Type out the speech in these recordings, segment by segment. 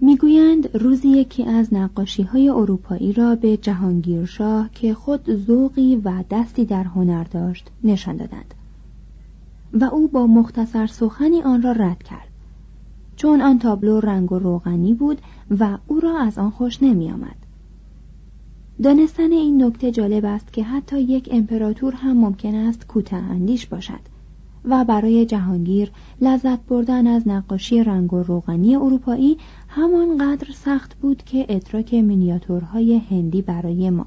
می‌گویند روزی یکی از نقاشی های اروپایی را به جهانگیرشاه که خود ذوقی و دستی در هنر داشت نشان دادند و او با مختصر سخنی آن را رد کرد چون آن تابلو رنگ و روغنی بود و او را از آن خوش نمی آمد. دانستن این نکته جالب است که حتی یک امپراتور هم ممکن است کوتاه اندیش باشد و برای جهانگیر لذت بردن از نقاشی رنگ و روغنی اروپایی همانقدر سخت بود که ادراک مینیاتورهای هندی برای ما.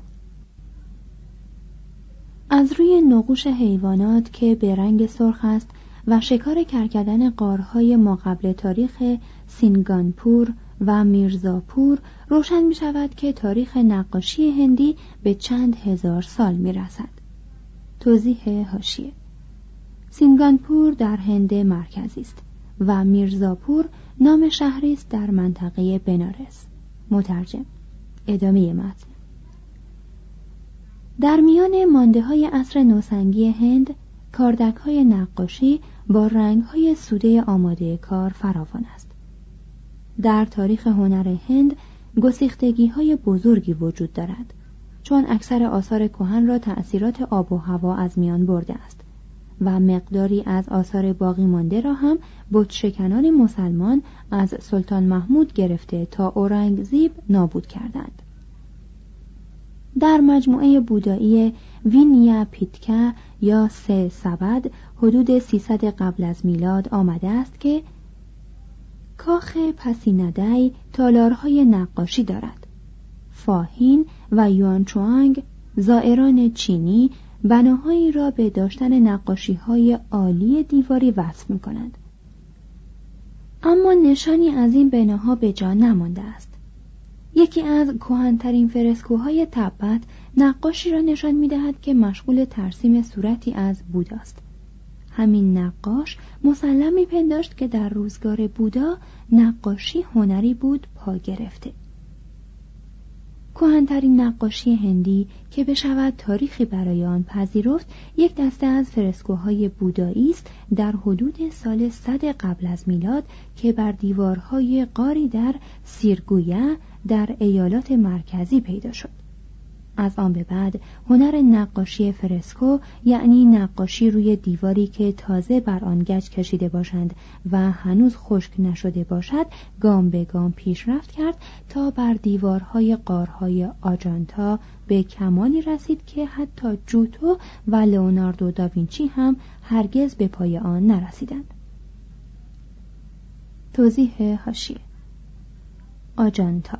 از روی نقوش حیوانات که به رنگ سرخ است و شکار کرکدن قارهای ما قبل تاریخ سینگانپور و میرزاپور روشن می شود که تاریخ نقاشی هندی به چند هزار سال می رسد. توضیح هاشیه سینگانپور در هند مرکزی است. و میرزاپور نام شهری است در منطقه بنارس. مترجم ادامه متن. در میان مانده های عصر نوسنگی هند کاردک های نقاشی با رنگ های سوده آماده کار فراوان است. در تاریخ هنر هند گسیختگی های بزرگی وجود دارد چون اکثر آثار کهن را تأثیرات آب و هوا از میان برده است. و مقداری از آثار باقی مانده را هم شکنان مسلمان از سلطان محمود گرفته تا اورنگزیب نابود کردند. در مجموعه بودایی وینیا پیتکا یا سه سبد حدود 300 قبل از میلاد آمده است که کاخ پسیندی تالارهای نقاشی دارد. فاهین و یوانچوانگ زائران چینی بناهایی را به داشتن نقاشی های عالی دیواری وصف می کنند. اما نشانی از این بناها به جا نمانده است. یکی از کهنترین فرسکوهای تبت نقاشی را نشان می دهد که مشغول ترسیم صورتی از بوداست. همین نقاش مسلم می پنداشت که در روزگار بودا نقاشی هنری بود پا گرفته. کهنترین نقاشی هندی که بشود تاریخی برای آن پذیرفت یک دسته از فرسکوهای بودایی است در حدود سال صد قبل از میلاد که بر دیوارهای قاری در سیرگویا در ایالات مرکزی پیدا شد. از آن به بعد هنر نقاشی فرسکو یعنی نقاشی روی دیواری که تازه بر آن گچ کشیده باشند و هنوز خشک نشده باشد گام به گام پیشرفت کرد تا بر دیوارهای قارهای آجانتا به کمانی رسید که حتی جوتو و لئوناردو داوینچی هم هرگز به پای آن نرسیدند. توضیح هاشیه. آجانتا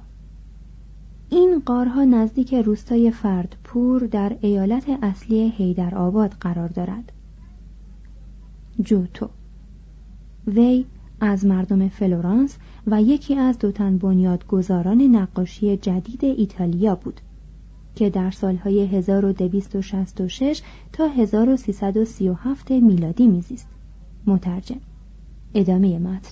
این قارها نزدیک روستای فردپور در ایالت اصلی هیدرآباد قرار دارد. جوتو. وی از مردم فلورانس و یکی از دو تن بنیادگذاران نقاشی جدید ایتالیا بود که در سالهای 1266 تا 1337 میلادی میزیست. مترجم. ادامه متن.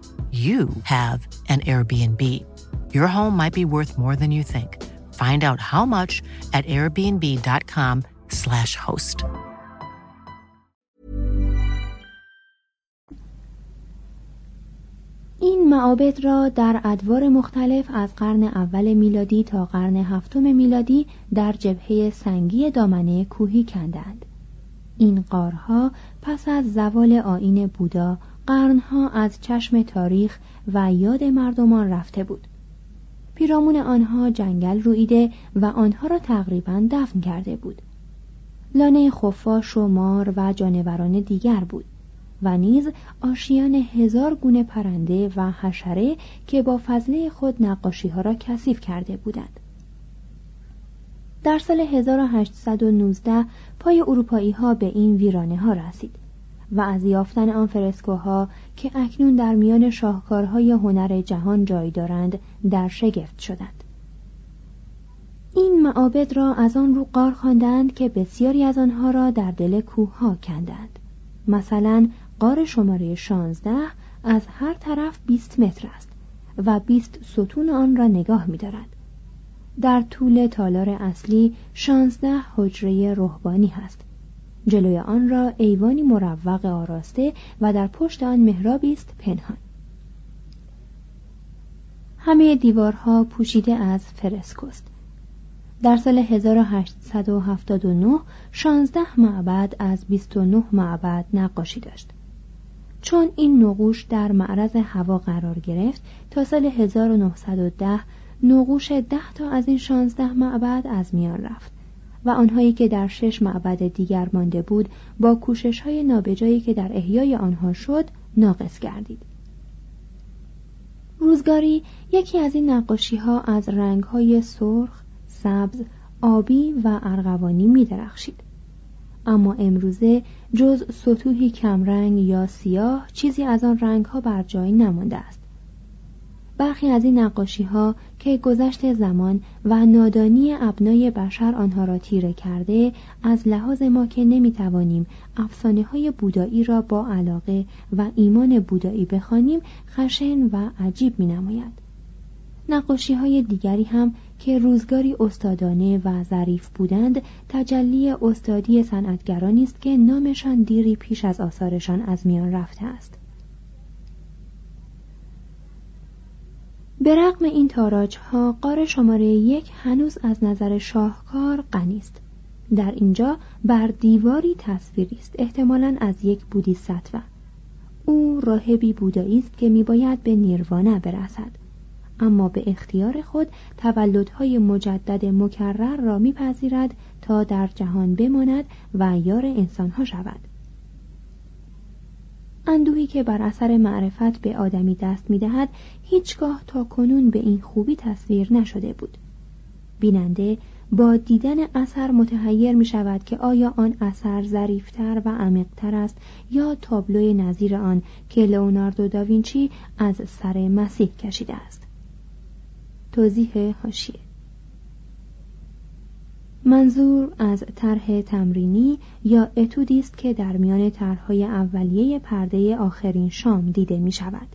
you have an Airbnb. Your home might be worth more than you think. Find out how much at airbnb.com/slash host. این معابد را در ادوار مختلف از قرن اول میلادی تا قرن هفتم میلادی در جبهه سنگی دامنه کوهی کندند. این قارها پس از زوال آین بودا قرنها از چشم تاریخ و یاد مردمان رفته بود. پیرامون آنها جنگل رویده و آنها را تقریبا دفن کرده بود. لانه خفاش و مار و جانوران دیگر بود و نیز آشیان هزار گونه پرنده و حشره که با فضله خود نقاشی ها را کثیف کرده بودند. در سال 1819 پای اروپایی ها به این ویرانه ها رسید. و از یافتن آن فرسکوها که اکنون در میان شاهکارهای هنر جهان جای دارند در شگفت شدند. این معابد را از آن رو قار خواندند که بسیاری از آنها را در دل کوه ها کندند. مثلا قار شماره 16 از هر طرف 20 متر است و 20 ستون آن را نگاه می دارد. در طول تالار اصلی 16 حجره روحانی هست. جلوی آن را ایوانی مروق آراسته و در پشت آن محرابی است پنهان. همه دیوارها پوشیده از فرسکوست در سال 1879 16 معبد از 29 معبد نقاشی داشت. چون این نقوش در معرض هوا قرار گرفت تا سال 1910 نقوش ده تا از این 16 معبد از میان رفت. و آنهایی که در شش معبد دیگر مانده بود با کوشش های نابجایی که در احیای آنها شد ناقص گردید روزگاری یکی از این نقاشی ها از رنگ های سرخ، سبز، آبی و ارغوانی می درخشید. اما امروزه جز سطوحی کمرنگ یا سیاه چیزی از آن رنگ ها بر جای نمانده است. برخی از این نقاشی ها که گذشت زمان و نادانی ابنای بشر آنها را تیره کرده از لحاظ ما که نمی‌توانیم افسانه های بودایی را با علاقه و ایمان بودایی بخوانیم خشن و عجیب می نماید. نقاشی های دیگری هم که روزگاری استادانه و ظریف بودند تجلی استادی صنعتگرانی است که نامشان دیری پیش از آثارشان از میان رفته است به رغم این تاراج ها قار شماره یک هنوز از نظر شاهکار غنی است. در اینجا بر دیواری تصویری است احتمالا از یک بودی سطوه او راهبی بودایی است که میباید به نیروانه برسد. اما به اختیار خود تولدهای مجدد مکرر را میپذیرد تا در جهان بماند و یار انسانها شود. اندوهی که بر اثر معرفت به آدمی دست می‌دهد هیچگاه تا کنون به این خوبی تصویر نشده بود. بیننده با دیدن اثر متحیر می شود که آیا آن اثر ظریفتر و عمیقتر است یا تابلوی نظیر آن که لئوناردو داوینچی از سر مسیح کشیده است. توضیح هاشیه. منظور از طرح تمرینی یا اتودی است که در میان طرحهای اولیه پرده آخرین شام دیده می شود.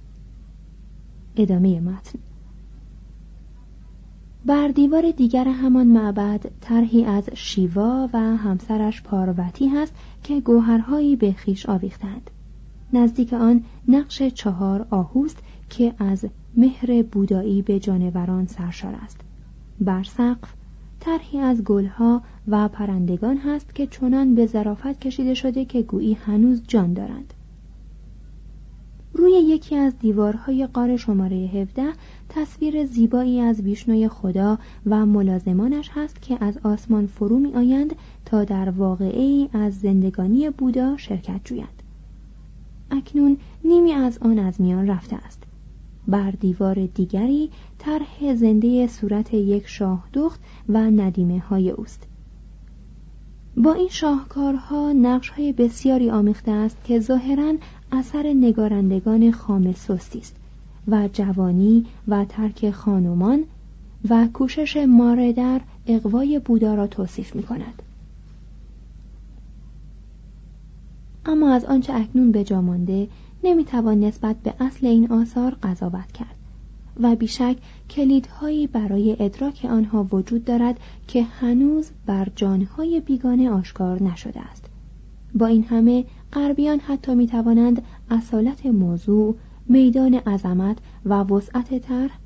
ادامه متن. بر دیوار دیگر همان معبد طرحی از شیوا و همسرش پارواتی هست که گوهرهایی به خیش آویختند. نزدیک آن نقش چهار آهوست که از مهر بودایی به جانوران سرشار است. بر سقف طرحی از گلها و پرندگان هست که چنان به ظرافت کشیده شده که گویی هنوز جان دارند. روی یکی از دیوارهای قار شماره 17 تصویر زیبایی از ویشنوی خدا و ملازمانش هست که از آسمان فرو می آیند تا در واقعی از زندگانی بودا شرکت جویند. اکنون نیمی از آن از میان رفته است. بر دیوار دیگری طرح زنده صورت یک شاه دخت و ندیمه های اوست با این شاهکارها نقش های بسیاری آمیخته است که ظاهرا اثر نگارندگان خام سستی است و جوانی و ترک خانمان و کوشش ماره در اقوای بودا را توصیف می کند. اما از آنچه اکنون به جا مانده نمی‌توان نسبت به اصل این آثار قضاوت کرد و بیشک کلیدهایی برای ادراک آنها وجود دارد که هنوز بر جانهای بیگانه آشکار نشده است. با این همه غربیان حتی می توانند اصالت موضوع میدان عظمت و وسعت طرح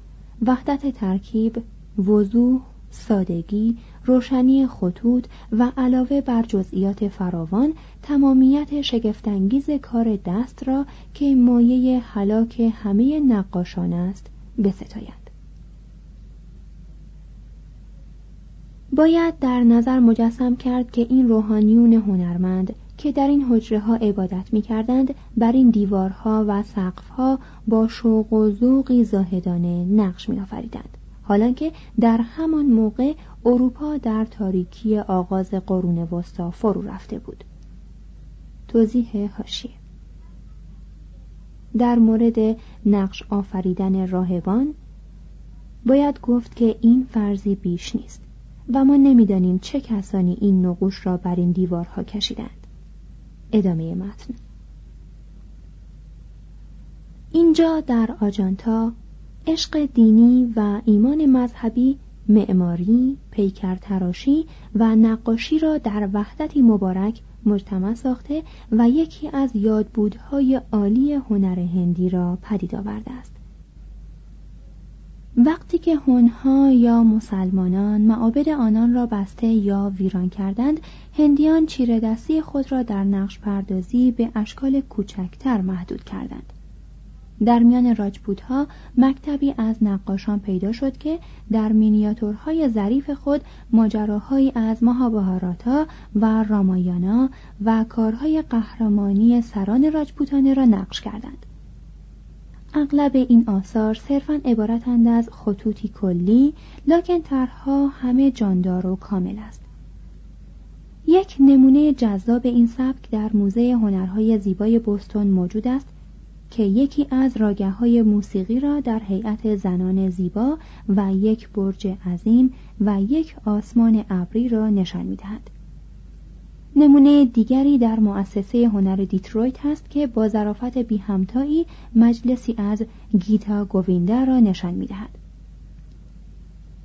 وحدت ترکیب وضوح سادگی روشنی خطوط و علاوه بر جزئیات فراوان تمامیت شگفتانگیز کار دست را که مایه حلاک همه نقاشان است بستاید. باید در نظر مجسم کرد که این روحانیون هنرمند که در این حجره ها عبادت می کردند بر این دیوارها و سقفها با شوق و ذوقی زاهدانه نقش می آفریدند حالا که در همان موقع اروپا در تاریکی آغاز قرون وسطا فرو رفته بود. توضیح هاشیه در مورد نقش آفریدن راهبان باید گفت که این فرضی بیش نیست و ما نمی‌دانیم چه کسانی این نقوش را بر این دیوارها کشیدند. ادامه متن. اینجا در آجانتا عشق دینی و ایمان مذهبی معماری، پیکر تراشی و نقاشی را در وحدتی مبارک مجتمع ساخته و یکی از یادبودهای عالی هنر هندی را پدید آورده است. وقتی که هنها یا مسلمانان معابد آنان را بسته یا ویران کردند هندیان چیره دستی خود را در نقش پردازی به اشکال کوچکتر محدود کردند در میان راجپوت ها مکتبی از نقاشان پیدا شد که در مینیاتورهای ظریف خود ماجراهایی از ماهابهاراتا و رامایانا و کارهای قهرمانی سران راجپوتانه را نقش کردند. اغلب این آثار صرفا عبارتند از خطوطی کلی لکن طرحها همه جاندار و کامل است. یک نمونه جذاب این سبک در موزه هنرهای زیبای بوستون موجود است که یکی از راگه های موسیقی را در هیئت زنان زیبا و یک برج عظیم و یک آسمان ابری را نشان می‌دهد. نمونه دیگری در مؤسسه هنر دیترویت هست که با ظرافت بی همتایی مجلسی از گیتا گوینده را نشان می‌دهد.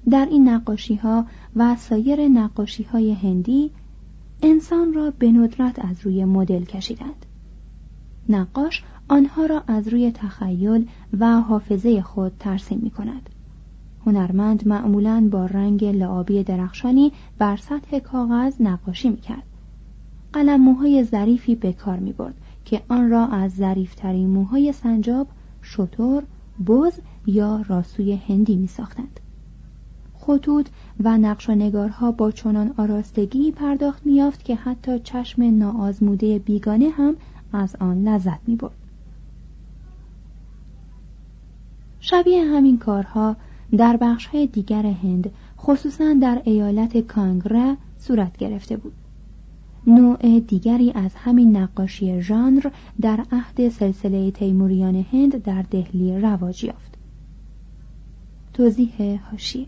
در این نقاشی ها و سایر نقاشی های هندی انسان را به ندرت از روی مدل کشیدند. نقاش آنها را از روی تخیل و حافظه خود ترسیم می کند. هنرمند معمولا با رنگ لعابی درخشانی بر سطح کاغذ نقاشی می کرد. قلم موهای ظریفی به کار می برد که آن را از ظریفترین موهای سنجاب، شطور، بز یا راسوی هندی می ساختند. خطوط و نقش و نگارها با چنان آراستگی پرداخت میافت که حتی چشم ناآزموده بیگانه هم از آن لذت می برد. شبیه همین کارها در بخش های دیگر هند خصوصا در ایالت کانگره صورت گرفته بود. نوع دیگری از همین نقاشی ژانر در عهد سلسله تیموریان هند در دهلی رواج یافت. توضیح هاشی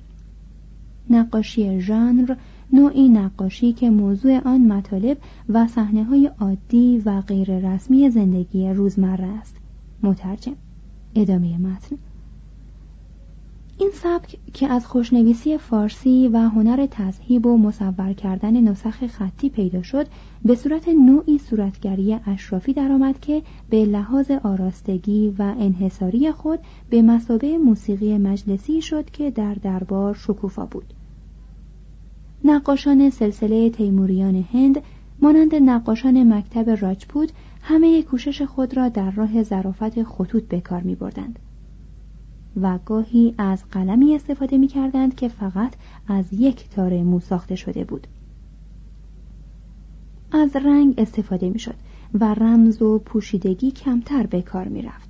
نقاشی ژانر نوعی نقاشی که موضوع آن مطالب و صحنه های عادی و غیر رسمی زندگی روزمره است. مترجم ادامه متن. این سبک که از خوشنویسی فارسی و هنر تذهیب و مصور کردن نسخ خطی پیدا شد به صورت نوعی صورتگری اشرافی درآمد که به لحاظ آراستگی و انحصاری خود به مسابه موسیقی مجلسی شد که در دربار شکوفا بود نقاشان سلسله تیموریان هند مانند نقاشان مکتب راجپوت همه کوشش خود را در راه ظرافت خطوط به کار می بردند. و گاهی از قلمی استفاده می کردند که فقط از یک تار مو ساخته شده بود. از رنگ استفاده می شد و رمز و پوشیدگی کمتر به کار می رفت.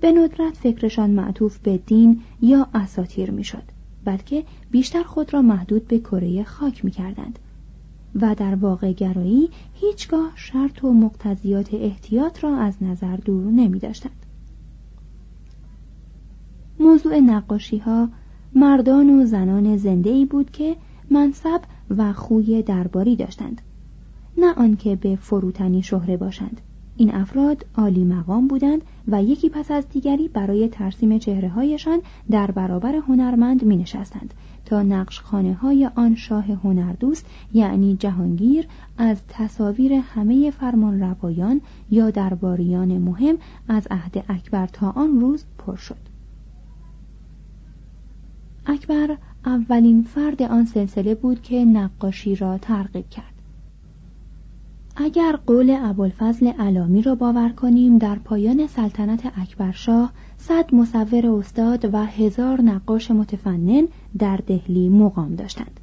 به ندرت فکرشان معطوف به دین یا اساتیر می شد بلکه بیشتر خود را محدود به کره خاک می کردند. و در واقع گرایی هیچگاه شرط و مقتضیات احتیاط را از نظر دور نمی داشتند. موضوع نقاشی ها مردان و زنان زنده ای بود که منصب و خوی درباری داشتند. نه آنکه به فروتنی شهره باشند. این افراد عالی مقام بودند و یکی پس از دیگری برای ترسیم چهره هایشان در برابر هنرمند می نشستند تا نقش خانه های آن شاه هنردوست یعنی جهانگیر از تصاویر همه فرمان روایان یا درباریان مهم از عهد اکبر تا آن روز پر شد. اکبر اولین فرد آن سلسله بود که نقاشی را ترغیب کرد. اگر قول ابوالفضل علامی را باور کنیم در پایان سلطنت اکبرشاه صد مصور استاد و هزار نقاش متفنن در دهلی مقام داشتند.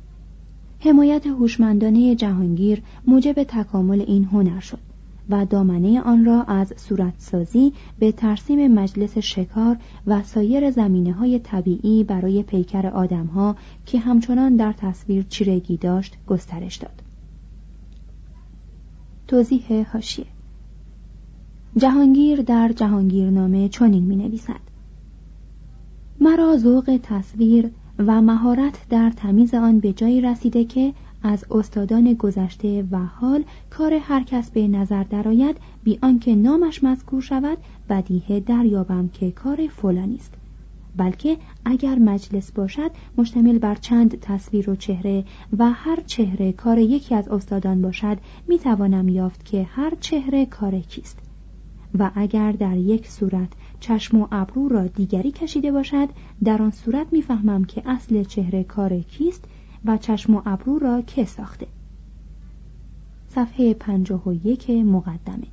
حمایت هوشمندانه جهانگیر موجب تکامل این هنر شد. و دامنه آن را از صورتسازی به ترسیم مجلس شکار و سایر زمینه های طبیعی برای پیکر آدمها که همچنان در تصویر چیرگی داشت گسترش داد. توضیح هاشیه جهانگیر در جهانگیرنامه چنین می نویسد مرا ذوق تصویر و مهارت در تمیز آن به جایی رسیده که از استادان گذشته و حال کار هر کس به نظر درآید بی آنکه نامش مذکور شود بدیهه دریابم که کار فلانی است. بلکه اگر مجلس باشد مشتمل بر چند تصویر و چهره و هر چهره کار یکی از استادان باشد می توانم یافت که هر چهره کار کیست. و اگر در یک صورت چشم و ابرو را دیگری کشیده باشد در آن صورت می‌فهمم که اصل چهره کار کیست و چشم و ابرو را که ساخته. صفحه پنجاه و یک مقدمه.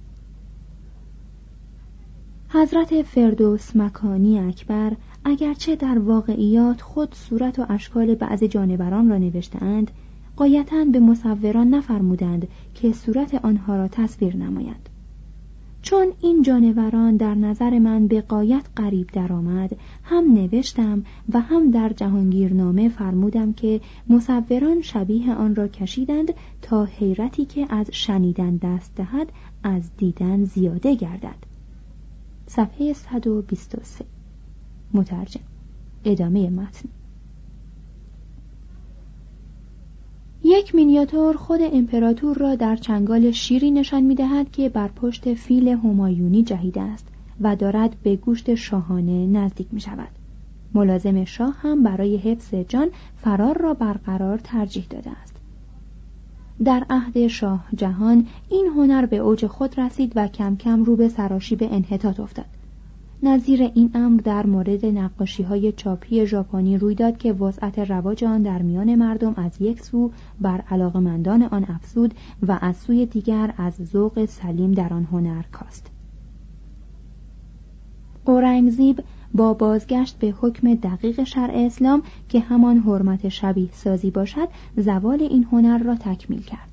حضرت فردوس مکانی اکبر اگرچه در واقعیات خود صورت و اشکال بعض جانوران را نوشتهاند قایتا به مصوران نفرمودند که صورت آنها را تصویر نمایند چون این جانوران در نظر من به قایت قریب درآمد هم نوشتم و هم در جهانگیرنامه فرمودم که مصوران شبیه آن را کشیدند تا حیرتی که از شنیدن دست دهد از دیدن زیاده گردد. صفحه 123 مترجم. ادامه متن. یک مینیاتور خود امپراتور را در چنگال شیری نشان می دهد که بر پشت فیل همایونی جهیده است و دارد به گوشت شاهانه نزدیک می شود. ملازم شاه هم برای حفظ جان فرار را برقرار ترجیح داده است. در عهد شاه جهان این هنر به اوج خود رسید و کم کم رو به سراشیب انحطاط افتاد. نظیر این امر در مورد نقاشی های چاپی ژاپنی روی داد که وسعت رواج آن در میان مردم از یک سو بر علاقمندان آن افزود و از سوی دیگر از ذوق سلیم در آن هنر کاست. اورنگزیب با بازگشت به حکم دقیق شرع اسلام که همان حرمت شبیه سازی باشد زوال این هنر را تکمیل کرد.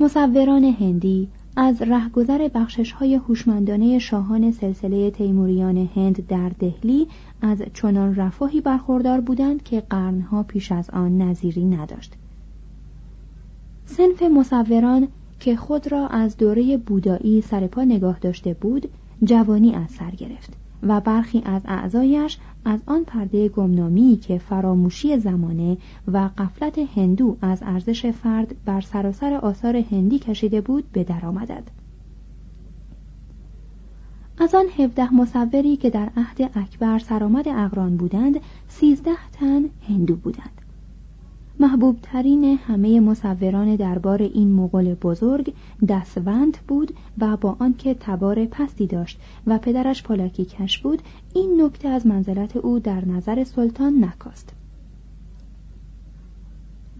مصوران هندی از رهگذر بخشش های هوشمندانه شاهان سلسله تیموریان هند در دهلی از چنان رفاهی برخوردار بودند که قرنها پیش از آن نظیری نداشت. سنف مصوران که خود را از دوره بودایی سرپا نگاه داشته بود جوانی از سر گرفت. و برخی از اعضایش از آن پرده گمنامی که فراموشی زمانه و قفلت هندو از ارزش فرد بر سراسر آثار هندی کشیده بود به در آمدد. از آن هفده مصوری که در عهد اکبر سرآمد اقران بودند سیزده تن هندو بودند محبوب ترین همه مصوران دربار این مغول بزرگ دستوند بود و با آنکه تبار پستی داشت و پدرش پالاکی کش بود این نکته از منزلت او در نظر سلطان نکاست.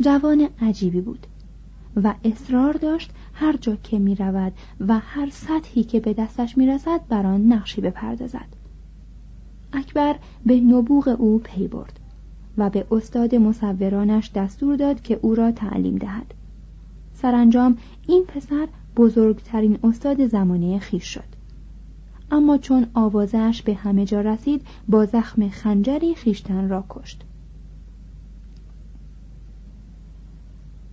جوان عجیبی بود و اصرار داشت هر جا که می رود و هر سطحی که به دستش می رسد بر آن نقشی بپردازد. اکبر به نبوغ او پی برد. و به استاد مصورانش دستور داد که او را تعلیم دهد. سرانجام این پسر بزرگترین استاد زمانه خیش شد. اما چون آوازش به همه جا رسید با زخم خنجری خیشتن را کشت.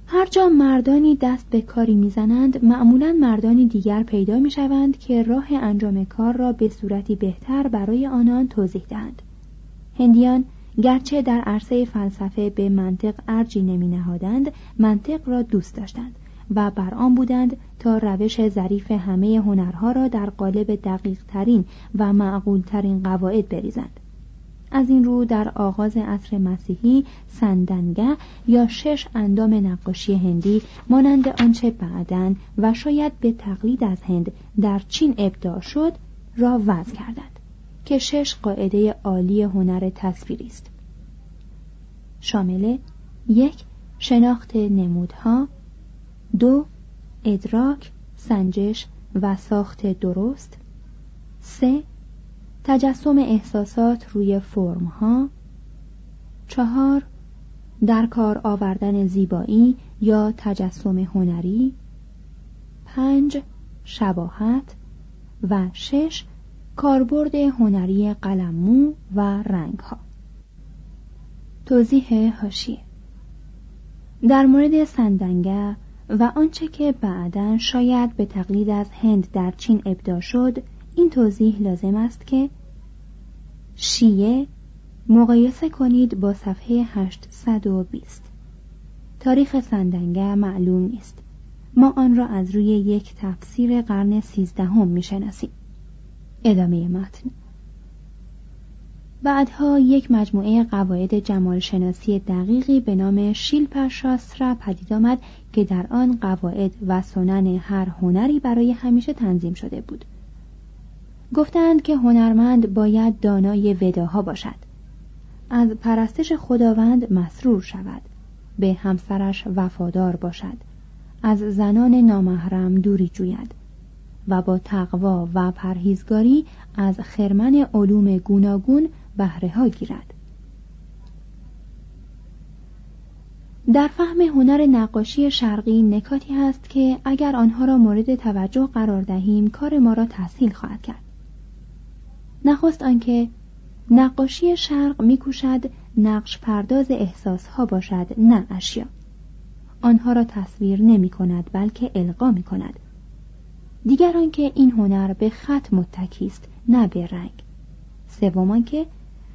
هر جا مردانی دست به کاری می‌زنند معمولا مردانی دیگر پیدا می‌شوند که راه انجام کار را به صورتی بهتر برای آنان توضیح دهند. هندیان گرچه در عرصه فلسفه به منطق ارجی نمی نهادند منطق را دوست داشتند و بر آن بودند تا روش ظریف همه هنرها را در قالب دقیق ترین و معقول ترین قواعد بریزند. از این رو در آغاز عصر مسیحی سندنگه یا شش اندام نقاشی هندی مانند آنچه بعدن و شاید به تقلید از هند در چین ابداع شد را وضع کردند. که شش قاعده عالی هنر تصویری است. شامل یک شناخت نمودها دو ادراک سنجش و ساخت درست سه تجسم احساسات روی فرم ها چهار در کار آوردن زیبایی یا تجسم هنری پنج شباهت و شش کاربرد هنری قلممو و رنگ ها توضیح هاشیه. در مورد سندنگه و آنچه که بعدا شاید به تقلید از هند در چین ابدا شد این توضیح لازم است که شیعه مقایسه کنید با صفحه 820 تاریخ سندنگه معلوم نیست. ما آن را از روی یک تفسیر قرن سیزدهم می‌شناسیم. ادامه متن. بعدها یک مجموعه قواعد جمال شناسی دقیقی به نام شیلپا شاسترا پدید آمد که در آن قواعد و سنن هر هنری برای همیشه تنظیم شده بود. گفتند که هنرمند باید دانای وداها باشد. از پرستش خداوند مسرور شود. به همسرش وفادار باشد. از زنان نامحرم دوری جوید. و با تقوا و پرهیزگاری از خرمن علوم گوناگون بهره ها گیرد. در فهم هنر نقاشی شرقی نکاتی هست که اگر آنها را مورد توجه قرار دهیم کار ما را تسهیل خواهد کرد. نخست آنکه نقاشی شرق میکوشد نقش پرداز احساس ها باشد نه اشیا. آنها را تصویر نمی کند بلکه القا می کند دیگر آنکه این هنر به خط متکی است نه به رنگ. سوم که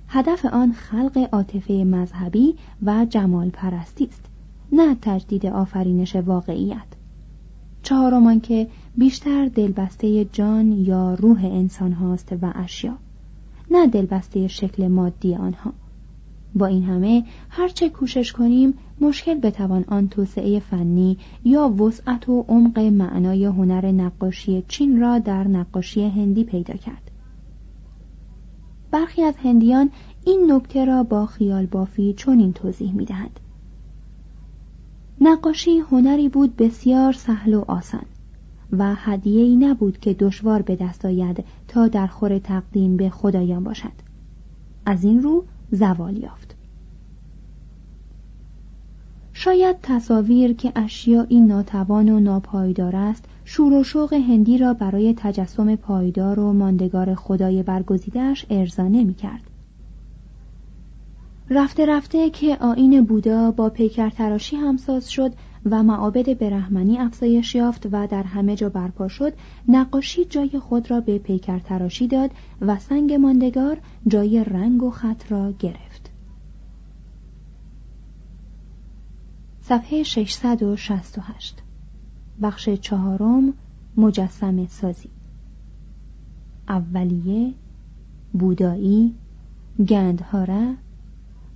هدف آن خلق عاطفه مذهبی و جمال پرستی است نه تجدید آفرینش واقعیت. چهارم که بیشتر دلبسته جان یا روح انسان هاست و اشیا نه دلبسته شکل مادی آنها. با این همه هرچه کوشش کنیم مشکل بتوان آن توسعه فنی یا وسعت و عمق معنای هنر نقاشی چین را در نقاشی هندی پیدا کرد برخی از هندیان این نکته را با خیال بافی چنین توضیح می دهند. نقاشی هنری بود بسیار سهل و آسان و ای نبود که دشوار به دست آید تا در خور تقدیم به خدایان باشد از این رو زوال یافت شاید تصاویر که اشیایی ناتوان و ناپایدار است شور و شوق هندی را برای تجسم پایدار و ماندگار خدای برگزیدهاش ارضا نمی کرد. رفته رفته که آین بودا با پیکر تراشی همساز شد و معابد برهمنی افزایش یافت و در همه جا برپا شد نقاشی جای خود را به پیکر تراشی داد و سنگ ماندگار جای رنگ و خط را گرفت. صفحه 668 بخش چهارم مجسم سازی. اولیه بودایی گندهاره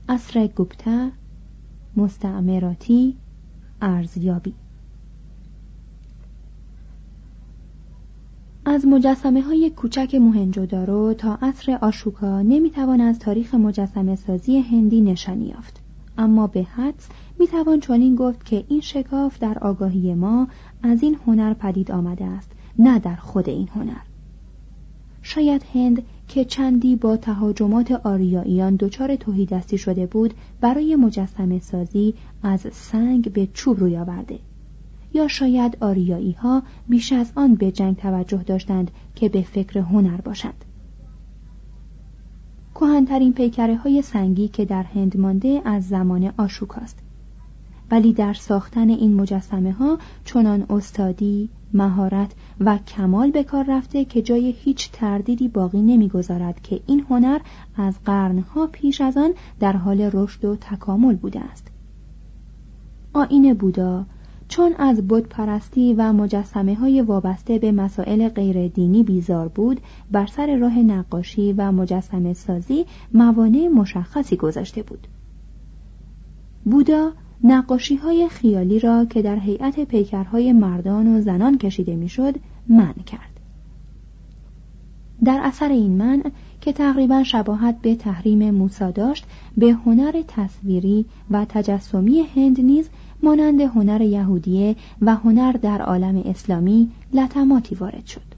اصر گوپتا مستعمراتی ارزیابی. از مجسمه های کوچک موهنجودارو تا عصر آشوکا نمی‌توان از تاریخ مجسمه سازی هندی نشانی یافت. اما به حدس می‌توان چنین گفت که این شکاف در آگاهی ما از این هنر پدید آمده است نه در خود این هنر. شاید هند که چندی با تهاجمات آریاییان دچار توهیدستی شده بود برای مجسمه سازی از سنگ به چوب روی آورده. یا شاید آریایی ها بیش از آن به جنگ توجه داشتند که به فکر هنر باشند. کهنترین پیکره های سنگی که در هند مانده از زمان آشوکاست. ولی در ساختن این مجسمه ها چنان استادی، مهارت و کمال به کار رفته که جای هیچ تردیدی باقی نمی‌گذارد که این هنر از قرنها پیش از آن در حال رشد و تکامل بوده است. آین بودا چون از بود پرستی و مجسمه های وابسته به مسائل غیر دینی بیزار بود بر سر راه نقاشی و مجسمه سازی موانع مشخصی گذاشته بود بودا نقاشی های خیالی را که در هیئت پیکرهای مردان و زنان کشیده می‌شد منع کرد. در اثر این منع که تقریبا شباهت به تحریم موسا داشت به هنر تصویری و تجسمی هند نیز مانند هنر یهودیه و هنر در عالم اسلامی لطماتی وارد شد.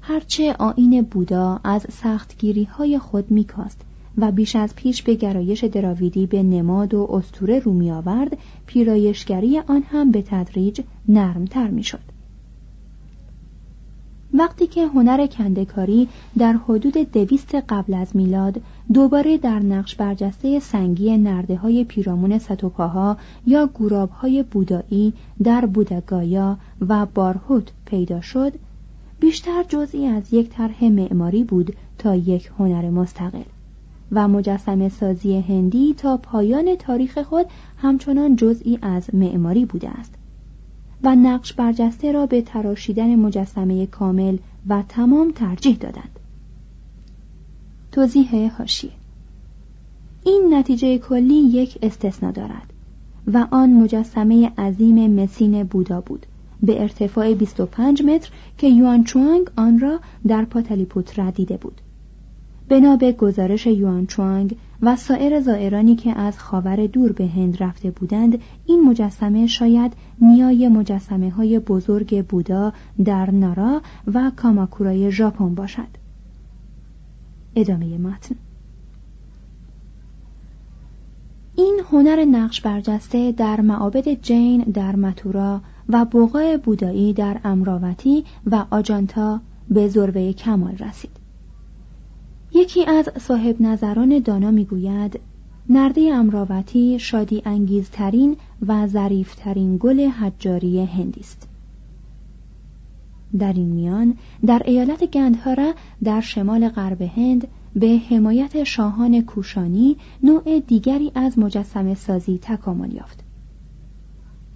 هرچه آین بودا از سختگیری های خود میکاست و بیش از پیش به گرایش دراویدی به نماد و استوره رو می آورد پیرایشگری آن هم به تدریج نرمتر می شد. وقتی که هنر کندکاری در حدود دویست قبل از میلاد دوباره در نقش برجسته سنگی نرده های پیرامون ستوپاها یا گوراب های بودایی در بودگایا و بارهوت پیدا شد بیشتر جزئی از یک طرح معماری بود تا یک هنر مستقل و مجسم سازی هندی تا پایان تاریخ خود همچنان جزئی از معماری بوده است و نقش برجسته را به تراشیدن مجسمه کامل و تمام ترجیح دادند. توضیح هاشی. این نتیجه کلی یک استثنا دارد و آن مجسمه عظیم مسین بودا بود به ارتفاع 25 متر که یوان چوانگ آن را در پاتالیپوترا دیده بود. بنا به گزارش یوان چوانگ و سایر زائرانی که از خاور دور به هند رفته بودند این مجسمه شاید نیای مجسمه های بزرگ بودا در نارا و کاماکورای ژاپن باشد. ادامه متن. این هنر نقش برجسته در معابد جین در متورا و بوقای بودایی در امراوتی و آجانتا به ذروه کمال رسید. یکی از صاحب نظران دانا می‌گوید نرده امراوتی شادی انگیزترین و ظریفترین گل حجاری هندی است. در این میان در ایالت گندهارا در شمال غرب هند به حمایت شاهان کوشانی نوع دیگری از مجسم سازی تکامل یافت.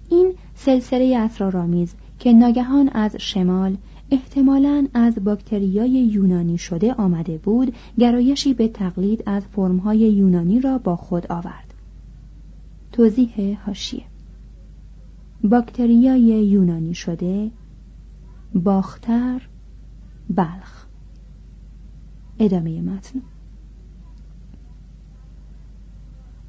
این سلسله اسرارآمیز که ناگهان از شمال احتمالا از باکتریای یونانی شده آمده بود گرایشی به تقلید از فرمهای یونانی را با خود آورد. توضیح هاشیه باکتریای یونانی شده باختر بلخ. ادامه متن.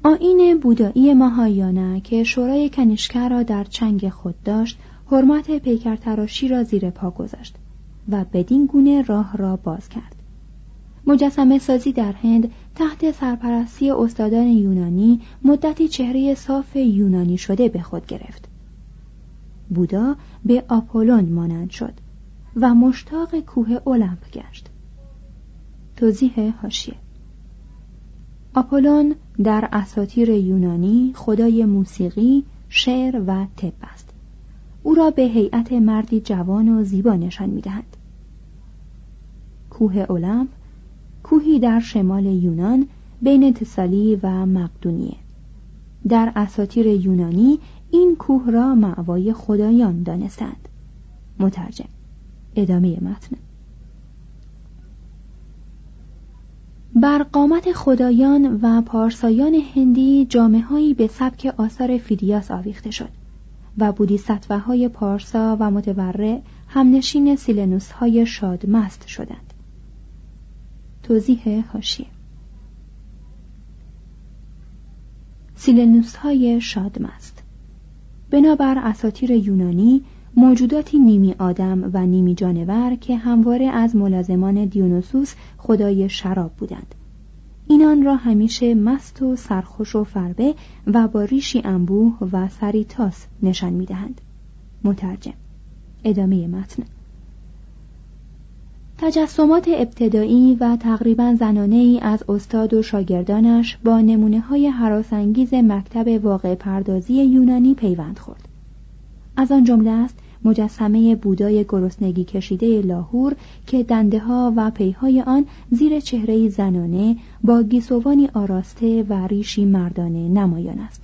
آین بودایی ماهایانه که شورای کنیشکر را در چنگ خود داشت حرمت پیکر تراشی را زیر پا گذاشت و بدین گونه راه را باز کرد. مجسمه سازی در هند تحت سرپرستی استادان یونانی مدتی چهره صاف یونانی شده به خود گرفت. بودا به آپولون مانند شد و مشتاق کوه المپ گشت. توضیح هاشیه آپولون در اساطیر یونانی خدای موسیقی، شعر و طب است. او را به هیئت مردی جوان و زیبا نشان می‌دهد. کوه اولمپ کوهی در شمال یونان بین تسالی و مقدونیه. در اساطیر یونانی این کوه را معوای خدایان دانستند. مترجم ادامه متن. بر قامت خدایان و پارسایان هندی جامعه به سبک آثار فیدیاس آویخته شد. و بودیستوه های پارسا و متورع همنشین سیلنوس های شادمست شدند. سیلنوس های شادمست. بنابر اساطیر یونانی موجوداتی نیمی آدم و نیمی جانور که همواره از ملازمان دیونوسوس خدای شراب بودند. اینان را همیشه مست و سرخوش و فربه و با ریشی انبوه و سریتاس نشان می‌دهند. مترجم. ادامه متن. تجسمات ابتدایی و تقریبا زنانه ای از استاد و شاگردانش با نمونه های حراسانگیز مکتب واقع پردازی یونانی پیوند خورد. از آن جمله است مجسمه بودای گرسنگی کشیده لاهور که دنده ها و پیهای آن زیر چهره زنانه با گیسوانی آراسته و ریشی مردانه نمایان است.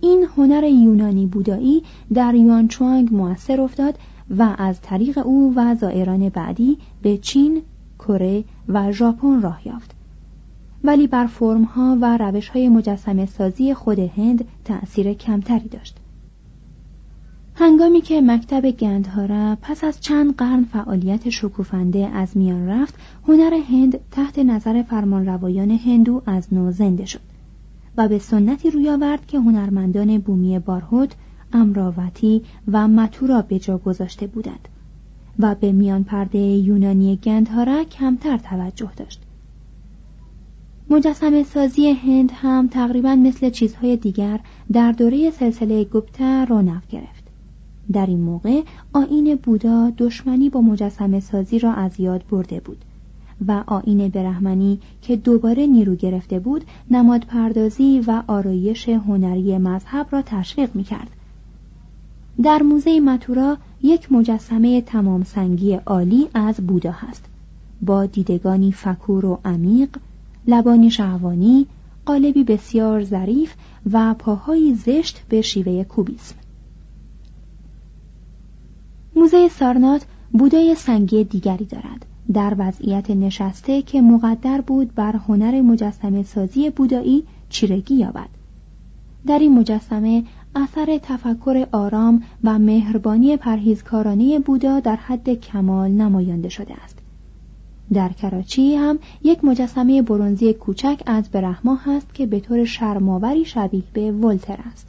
این هنر یونانی بودایی در یوان چوانگ موثر افتاد و از طریق او و زائران بعدی به چین، کره و ژاپن راه یافت. ولی بر فرمها و روشهای مجسمه سازی خود هند تأثیر کمتری داشت. هنگامی که مکتب گندهارا پس از چند قرن فعالیت شکوفنده از میان رفت هنر هند تحت نظر فرمانروایان هندو از نو زنده شد و به سنتی روی آورد که هنرمندان بومی بارهود امراوتی و متورا به جا گذاشته بودند و به میان پرده یونانی گندهارا کمتر توجه داشت. مجسم سازی هند هم تقریبا مثل چیزهای دیگر در دوره سلسله گپتا رونق گرفت. در این موقع آین بودا دشمنی با مجسم سازی را از یاد برده بود و آین برهمنی که دوباره نیرو گرفته بود نماد پردازی و آرایش هنری مذهب را تشویق می کرد. در موزه متورا یک مجسمه تمام سنگی عالی از بودا هست با دیدگانی فکور و عمیق لبانی شهوانی قالبی بسیار ظریف و پاهایی زشت به شیوه کوبیسم موزه سارنات بودای سنگی دیگری دارد. در وضعیت نشسته که مقدر بود بر هنر مجسمه سازی بودایی چیرگی یابد. در این مجسمه اثر تفکر آرام و مهربانی پرهیزکارانه بودا در حد کمال نمایانده شده است. در کراچی هم یک مجسمه برونزی کوچک از برهما هست که به طور شرماوری شبیه به ولتر است.